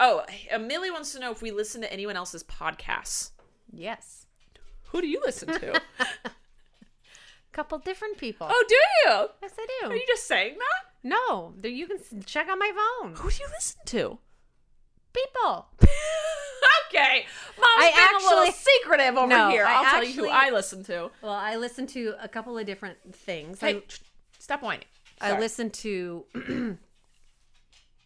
oh, Amelia wants to know if we listen to anyone else's podcasts. Yes. Who do you listen to? A couple different people. oh, do you? yes, I do. Are you just saying that? no, there- you can s- check on my phone. Who do you listen to? People. okay. Mom's I being a little actually- secretive over No, here. I I'll tell you who actually- I listen to. Well, I listen to a couple of different things. Hey, I, stop whining. I Sorry. listen to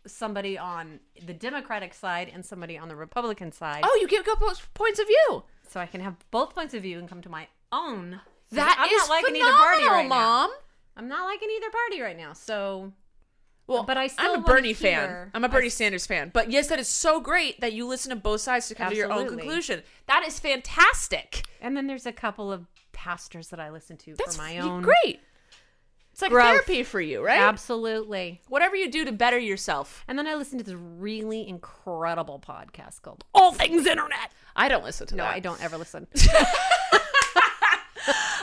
somebody on the Democratic side and somebody on the Republican side. Oh, you give a couple of points of view. So I can have both points of view and come to my own. That I'm is not liking either party right now. Mom. I'm not liking either party right now. So Well, But I still I'm a Bernie fan. I'm a Bernie Sanders fan. But yes, that is so great that you listen to both sides to come to your own conclusion. That is fantastic. and then there's a couple of pastors that I listen to That's for my own. great. It's like growth. therapy for you, right? Absolutely. Whatever you do to better yourself. And then I listen to this really incredible podcast called All things internet. I don't listen to No, that. No, I don't ever listen.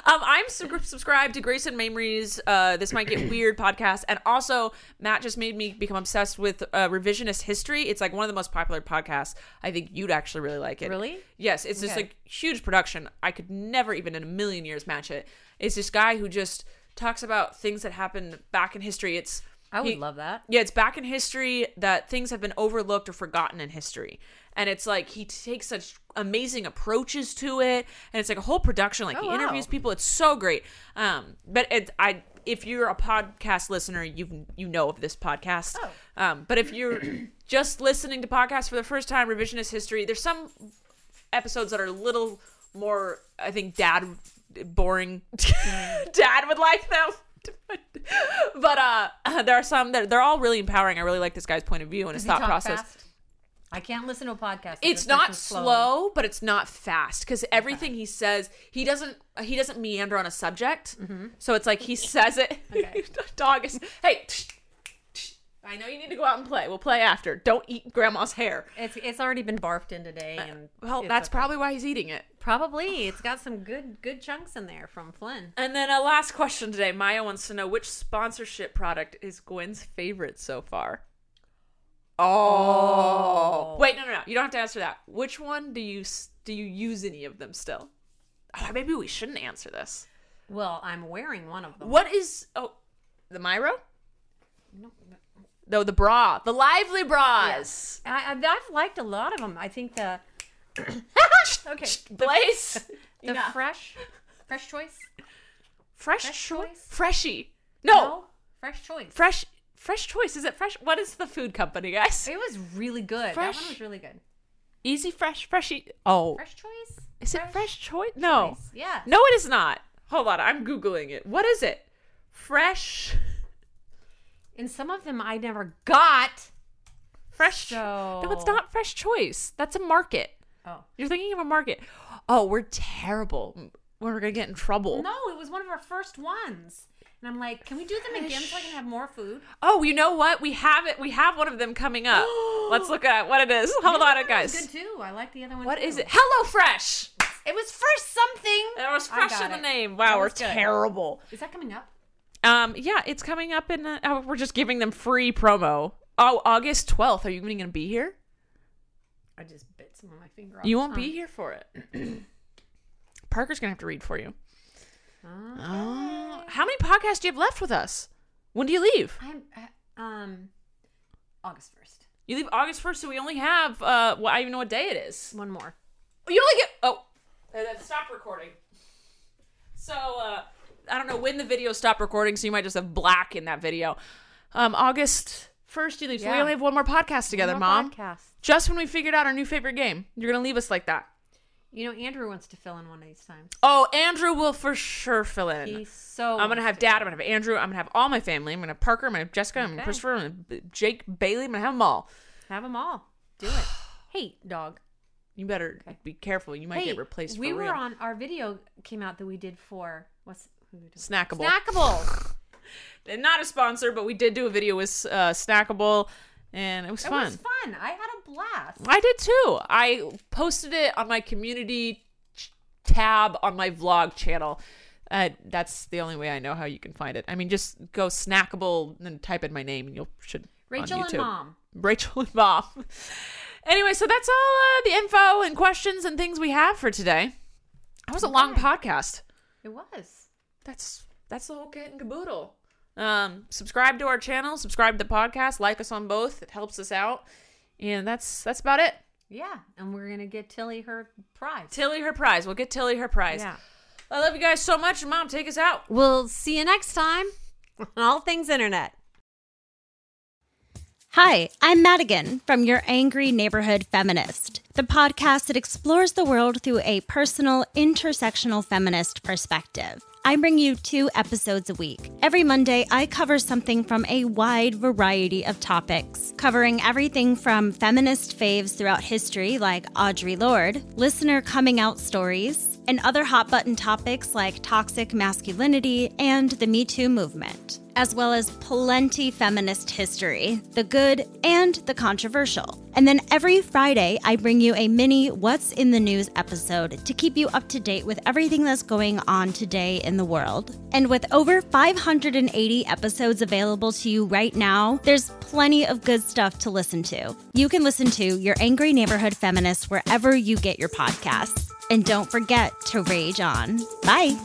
Um, I'm sub- subscribed to Grace and Mamrie's uh, This Might Get Weird podcast. And also, Matt just made me become obsessed with uh, revisionist history. It's like one of the most popular podcasts. I think you'd actually really like it. Really? Yes. It's just Okay. like huge production. I could never even in a million years match it. It's this guy who just talks about things that happened back in history. It's I would he- love that. yeah, it's back in history that things have been overlooked or forgotten in history. And it's like he takes such amazing approaches to it, and it's like a whole production. Like Oh, he wow. interviews people. It's so great. Um, but it, I, if you're a podcast listener, you you know of this podcast. Oh. Um, but if you're just listening to podcasts for the first time, revisionist history, there's some episodes that are a little more. I think dad boring. dad would like them. but uh there are some that they're all really empowering. I really like this guy's point of view and his Does he thought process. fast? I can't listen to a podcast. It's not person's slow, but it's not fast because everything he says, he doesn't he doesn't meander on a subject. So it's like he says it. Okay. Dog is hey. I know you need to go out and play. We'll play after. Don't eat grandma's hair. It's it's already been barfed in today, uh, and Well, that's okay. probably why he's eating it. probably it's got some good good chunks in there from Flynn. And then a last question today. Maya wants to know which sponsorship product is Gwen's favorite so far. Oh. oh. Wait, no, no, no. You don't have to answer that. Which one do you do you use any of them still? Oh, maybe we shouldn't answer this. Well, I'm wearing one of them. What is oh the Myro? No, the bra, the lively bras. I, I, I've liked a lot of them. I think the okay Blaze. the fresh fresh choice Fresh, Fresh choice. Choice? Freshie. No. Fresh choice. Fresh. Fresh choice. Is it fresh? What is the food company, guys? It was really good. Fresh- That one was really good. Easy Fresh. freshy. Oh, Fresh choice? is it Fresh Choice? No. Choice. Yeah. No, it is not. Hold on, I'm googling it. What is it? Fresh. And some of them I never got. Fresh. So- No, it's not Fresh Choice. That's a market. Oh. You're thinking of a market. Oh, we're terrible. We're gonna get in trouble. No, it was one of our first ones. And I'm like, can we do them again so I can have more food? Oh, you know what? We have it. We have one of them coming up. Let's look at what it is. Hold on, guys. good too. I like the other one. What too. is it? Hello Fresh. It was for something. There was fresh in the it. name. Wow, we're good. terrible. Is that coming up? Um, yeah, it's coming up in. Uh, oh, we're just giving them free promo. Oh, August twelfth. Are you even gonna be here? I just bit some of my finger off. You won't be here for it. Parker's gonna have to read for you. uh, Oh, how many podcasts do you have left with us? When do you leave? I'm uh, um August first. You leave August first, so we only have. Uh, well, I don't even know what day it is. One more. You only get. Oh, uh, stopped recording. So uh, I don't know when the video stopped recording, so you might just have black in that video. Um, August first, you leave. So we only have one more podcast together, more Mom. Podcast. Just when we figured out our new favorite game, you're gonna leave us like that. You know, Andrew wants to fill in one of these times. Oh, Andrew will for sure fill in. He's so. I'm gonna have Dad. I'm gonna have Andrew. I'm gonna have all my family. I'm gonna have Parker. I'm gonna have Jessica. I'm gonna have Christopher. I'm gonna have Jake Bailey. I'm gonna have them all. have them all. Do it. hey, dog. You better be careful. You might hey, get replaced. we were real. on our video came out that we did for what's who we did? Snackable. Snackable. They're not a sponsor, but we did do a video with uh, Snackable, and it was fun. It fun. was fun. I had a blast. I did too. I posted it on my community ch- tab on my vlog channel. Uh, that's the only way I know how you can find it. I mean, just go snackable and type in my name, and you'll should on Rachel and YouTube. mom. Rachel and mom. anyway, so that's all uh, the info and questions and things we have for today. That was a long podcast. It was. That's that's the whole kit and caboodle. Um, subscribe to our channel, subscribe to the podcast, like us on both. It helps us out, and that's that's about it. Yeah, and we're gonna get Tilly her prize. Tilly her prize. We'll get Tilly her prize. Yeah. I love you guys so much. Mom, take us out. We'll see you next time on All Things Internet. Hi, I'm Madigan from Your Angry Neighborhood Feminist, the podcast that explores the world through a personal, intersectional feminist perspective. I bring you two episodes a week. Every Monday, I cover something from a wide variety of topics, covering everything from feminist faves throughout history, like Audre Lorde, listener coming out stories, and other hot button topics like toxic masculinity and the Me Too movement, as well as plenty feminist history, the good and the controversial. And then every Friday, I bring you a mini What's in the News episode to keep you up to date with everything that's going on today in the world. And with over 580 episodes available to you right now, there's plenty of good stuff to listen to. You can listen to Your Angry Neighborhood Feminist wherever you get your podcasts. And don't forget to rage on. Bye.